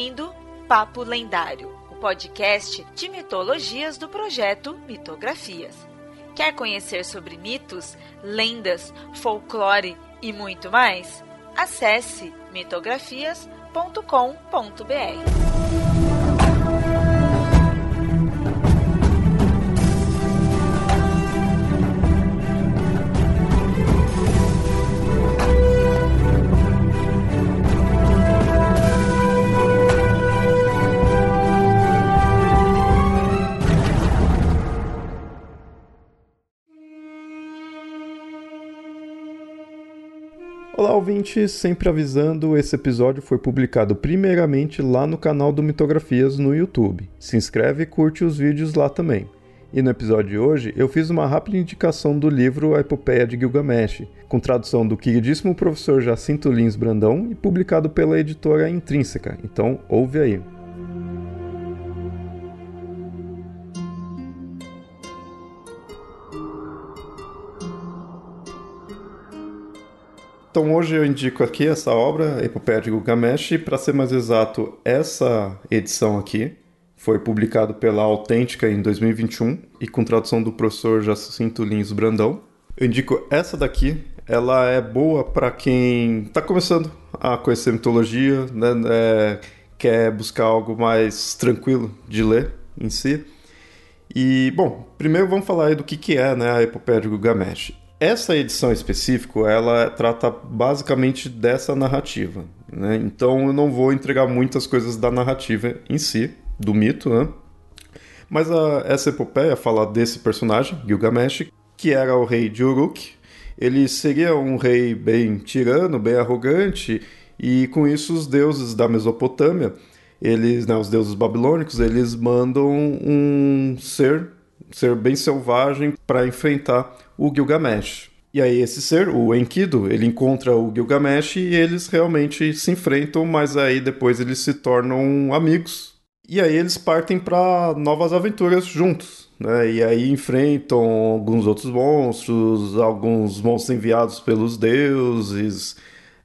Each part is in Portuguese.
ouvindo Papo Lendário, o podcast de mitologias do projeto Mitografias. Quer conhecer sobre mitos, lendas, folclore e muito mais? Acesse mitografias.com.br. Olá, ouvinte, sempre avisando, esse episódio foi publicado primeiramente lá no canal do Mitografias no YouTube. Se inscreve e curte os vídeos lá também. E no episódio de hoje eu fiz uma rápida indicação do livro A Epopeia de Gilgamesh, com tradução do queridíssimo professor Jacinto Lins Brandão e publicado pela editora Intrínseca. Então, ouve aí. Então hoje eu indico aqui essa obra, Epopeia de Gilgamesh, para ser mais exato, essa edição aqui foi publicado pela Autêntica em 2021 e com tradução do professor Jacinto Lins Brandão. Eu indico essa daqui, ela é boa para quem está começando a conhecer mitologia, né, é, quer buscar algo mais tranquilo de ler em si. E, bom, primeiro vamos falar aí do que, que é né, a Epopeia de Gilgamesh. Essa edição específica, ela trata basicamente dessa narrativa, né? Então eu não vou entregar muitas coisas da narrativa em si, do mito, né? Mas a, essa epopeia fala desse personagem, Gilgamesh, que era o rei de Uruk. Ele seria um rei bem tirano, bem arrogante, e com isso os deuses da Mesopotâmia, eles, né, os deuses babilônicos, eles mandam um ser, ser bem selvagem para enfrentar o Gilgamesh. E aí esse ser, o Enkidu, ele encontra o Gilgamesh e eles realmente se enfrentam, mas aí depois eles se tornam amigos. E aí eles partem para novas aventuras juntos, né? E aí enfrentam alguns outros monstros, alguns monstros enviados pelos deuses,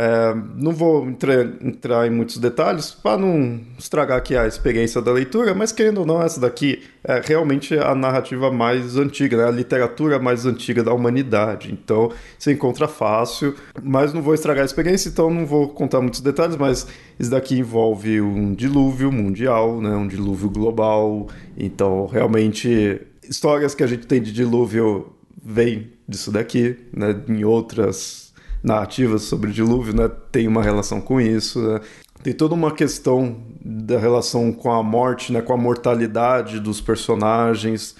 é, não vou entrar, entrar, em muitos detalhes para não estragar aqui a experiência da leitura, mas querendo ou não, essa daqui é realmente a narrativa mais antiga, né? a literatura mais antiga da humanidade. Então você encontra fácil, mas não vou estragar a experiência, então não vou contar muitos detalhes, mas isso daqui envolve um dilúvio mundial, né? um dilúvio global. Então realmente histórias que a gente tem de dilúvio vêm disso daqui, né? em outras narrativas sobre dilúvio, né, tem uma relação com isso. Né? Tem toda uma questão da relação com a morte, né, com a mortalidade dos personagens.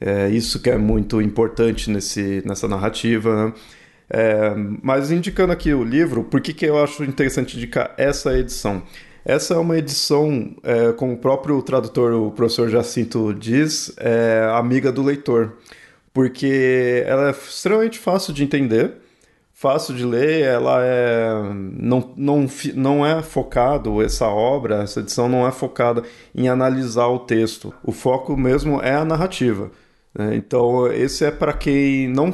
É, isso que é muito importante nesse, nessa narrativa. Né? É, mas indicando aqui o livro, por que, que eu acho interessante indicar essa edição? Essa é uma edição, é, como o próprio tradutor, o professor Jacinto diz, é amiga do leitor, porque ela é extremamente fácil de entender, fácil de ler, ela é não, não, não é focado essa obra, essa edição não é focada em analisar o texto. O foco mesmo é a narrativa. Né? Então esse é para quem não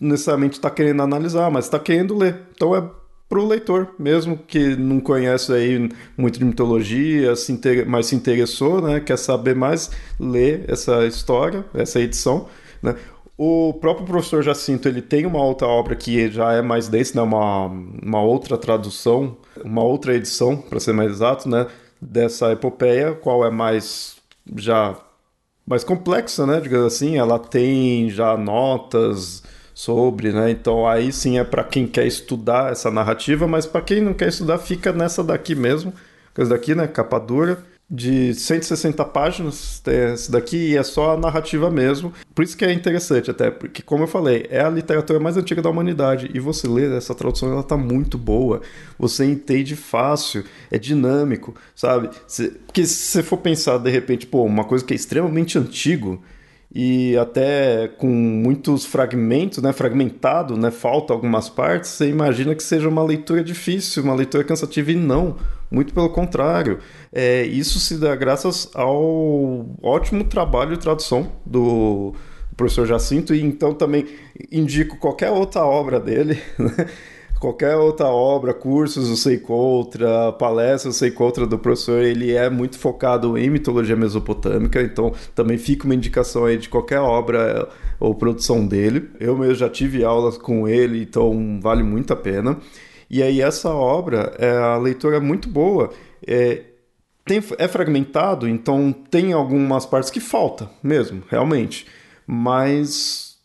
necessariamente está querendo analisar, mas está querendo ler. Então é para o leitor mesmo que não conhece aí muito de mitologia, se inter... mas se interessou, né? quer saber mais, ler essa história, essa edição. Né? O próprio professor Jacinto ele tem uma outra obra que já é mais densa, né? uma, uma outra tradução, uma outra edição, para ser mais exato, né? dessa epopeia, qual é mais já mais complexa, né? Digamos assim, ela tem já notas sobre, né? Então aí sim é para quem quer estudar essa narrativa, mas para quem não quer estudar fica nessa daqui mesmo, essa daqui, né? Capa dura de 160 páginas, esse daqui é só a narrativa mesmo. Por isso que é interessante até, porque como eu falei, é a literatura mais antiga da humanidade e você lê essa tradução, ela tá muito boa. Você entende fácil, é dinâmico, sabe? Porque se você for pensar de repente, pô, uma coisa que é extremamente antigo, e até com muitos fragmentos, né, fragmentado, né, falta algumas partes, você imagina que seja uma leitura difícil, uma leitura cansativa e não, muito pelo contrário. É, isso se dá graças ao ótimo trabalho de tradução do professor Jacinto e então também indico qualquer outra obra dele, né? qualquer outra obra, cursos, eu sei contra, palestras, eu sei contra do professor, ele é muito focado em mitologia mesopotâmica, então também fica uma indicação aí de qualquer obra ou produção dele. Eu mesmo já tive aulas com ele, então vale muito a pena. E aí essa obra, é, a leitura é muito boa. É, tem, é fragmentado, então tem algumas partes que falta mesmo, realmente. Mas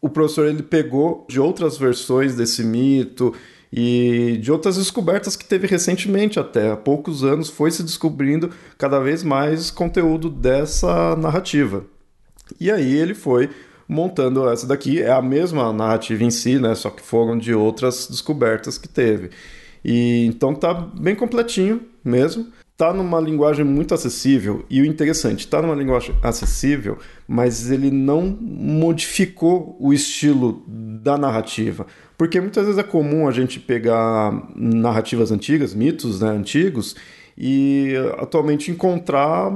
o professor ele pegou de outras versões desse mito e de outras descobertas que teve recentemente até há poucos anos foi se descobrindo cada vez mais conteúdo dessa narrativa e aí ele foi montando essa daqui. É a mesma narrativa em si né? Só que foram de outras descobertas que teve. E então tá bem completinho mesmo. Tá numa linguagem muito acessível. E o interessante, tá numa linguagem acessível, mas ele não modificou o estilo da narrativa. Porque muitas vezes é comum a gente pegar narrativas antigas, mitos né, antigos, e atualmente encontrar,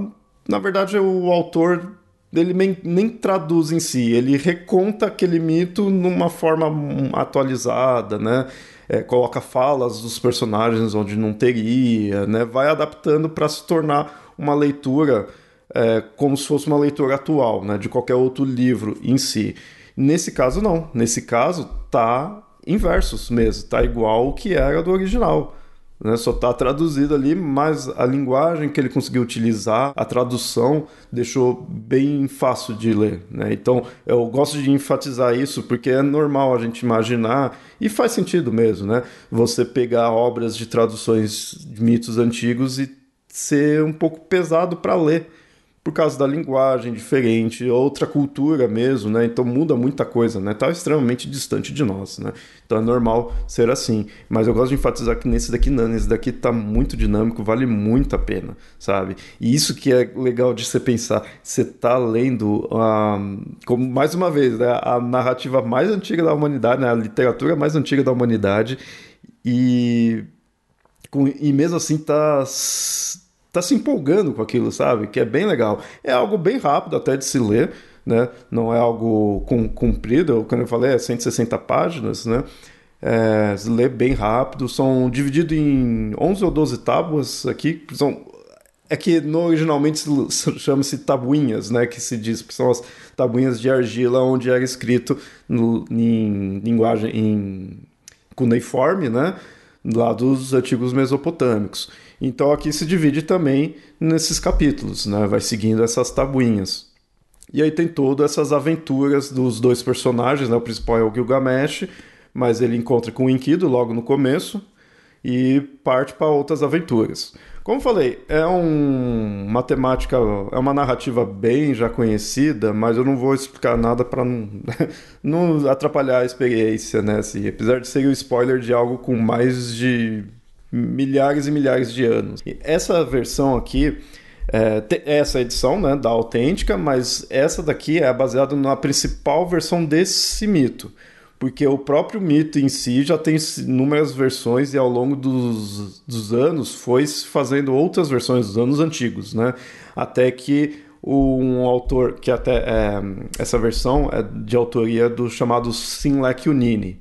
na verdade, o autor ele nem, nem, traduz em si, ele reconta aquele mito numa forma atualizada, né? é, coloca falas dos personagens onde não teria, né? Vai adaptando para se tornar uma leitura é, como se fosse uma leitura atual, né? De qualquer outro livro em si. Nesse caso, não. Nesse caso, tá em versos mesmo, tá igual o que era do original. Né? Só está traduzido ali, mas a linguagem que ele conseguiu utilizar, a tradução, deixou bem fácil de ler. Né? Então eu gosto de enfatizar isso porque é normal a gente imaginar, e faz sentido mesmo, né? você pegar obras de traduções de mitos antigos e ser um pouco pesado para ler por causa da linguagem diferente, outra cultura mesmo, né? Então muda muita coisa, né? Tá extremamente distante de nós, né? Então é normal ser assim. Mas eu gosto de enfatizar que nesse daqui não, nesse daqui tá muito dinâmico, vale muito a pena, sabe? E isso que é legal de você pensar, você tá lendo, como mais uma vez, né? a narrativa mais antiga da humanidade, né? a literatura mais antiga da humanidade, e, e mesmo assim tá tá se empolgando com aquilo, sabe? Que é bem legal. É algo bem rápido até de se ler, né? Não é algo com, comprido, como eu falei, é 160 páginas, né? É, se lê bem rápido, são divididos em 11 ou 12 tábuas aqui, são é que no, originalmente chama-se tabuinhas, né, que se diz que são as tabuinhas de argila onde era escrito no, em linguagem em cuneiforme, né, lá dos antigos mesopotâmicos. Então aqui se divide também nesses capítulos, né? Vai seguindo essas tabuinhas. E aí tem todas essas aventuras dos dois personagens, né? O principal é o Gilgamesh, mas ele encontra com o Enkidu logo no começo e parte para outras aventuras. Como falei, é um, uma temática, é uma narrativa bem já conhecida, mas eu não vou explicar nada para não, não atrapalhar a experiência, né? Assim, apesar de ser o spoiler de algo com mais de milhares e milhares de anos. E essa versão aqui é, essa edição né, da autêntica, mas essa daqui é baseada na principal versão desse mito. Porque o próprio mito em si já tem inúmeras versões e ao longo dos, dos anos foi fazendo outras versões dos anos antigos, né? Até que um autor, que até é, essa versão é de autoria do chamado Sinlek Unini,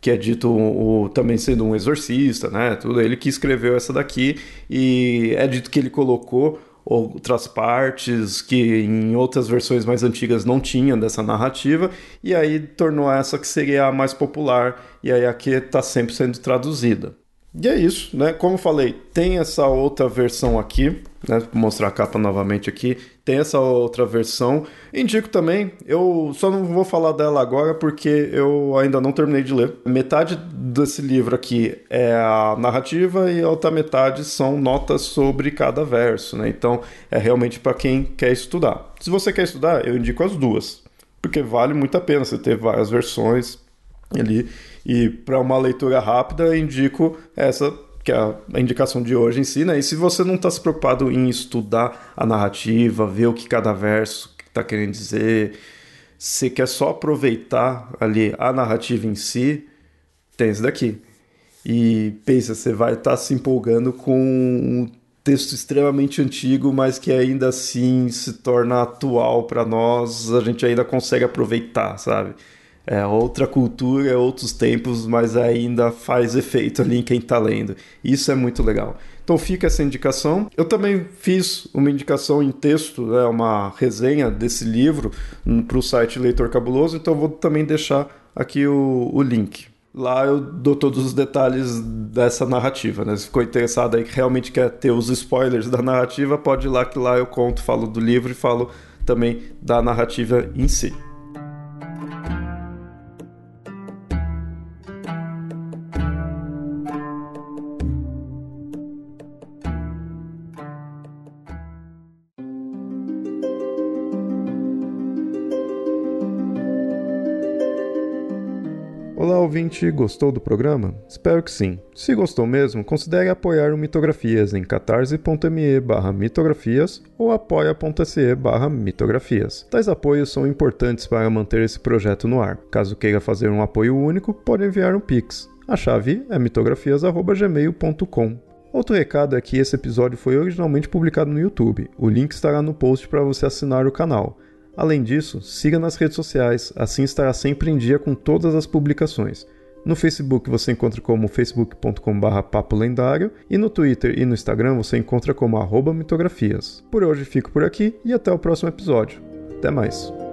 que é dito o, também sendo um exorcista, né? Tudo ele que escreveu essa daqui e é dito que ele colocou outras partes que em outras versões mais antigas não tinham dessa narrativa e aí tornou essa que seria a mais popular e aí aqui está sempre sendo traduzida. E é isso, né? Como falei, tem essa outra versão aqui, né? Mostrar a capa novamente aqui. Tem essa outra versão. Indico também, eu só não vou falar dela agora porque eu ainda não terminei de ler. Metade desse livro aqui é a narrativa e a outra metade são notas sobre cada verso, né? Então é realmente para quem quer estudar. Se você quer estudar, eu indico as duas, porque vale muito a pena você ter várias versões ali e para uma leitura rápida, indico essa que é a indicação de hoje em si, né? E se você não está se preocupado em estudar a narrativa, ver o que cada verso está querendo dizer, se quer só aproveitar ali a narrativa em si, tem esse daqui. E pensa, você vai estar tá se empolgando com um texto extremamente antigo, mas que ainda assim se torna atual para nós, a gente ainda consegue aproveitar, sabe? É outra cultura, é outros tempos, mas ainda faz efeito ali em quem está lendo. Isso é muito legal. Então fica essa indicação. Eu também fiz uma indicação em texto, né, uma resenha desse livro para o site Leitor Cabuloso, então vou também deixar aqui o, o link. Lá eu dou todos os detalhes dessa narrativa, né? Se ficou interessado aí que realmente quer ter os spoilers da narrativa, pode ir lá que lá eu conto, falo do livro e falo também da narrativa em si. Ouvinte, gostou do programa? Espero que sim. Se gostou mesmo, considere apoiar o Mitografias em catarse.me mitografias ou apoia.se mitografias. Tais apoios são importantes para manter esse projeto no ar. Caso queira fazer um apoio único, pode enviar um Pix. A chave é mitografias.gmail.com. Outro recado é que esse episódio foi originalmente publicado no YouTube. O link estará no post para você assinar o canal. Além disso, siga nas redes sociais, assim estará sempre em dia com todas as publicações. No Facebook você encontra como facebook.com.br papo lendário e no Twitter e no Instagram você encontra como arroba mitografias. Por hoje fico por aqui e até o próximo episódio. Até mais!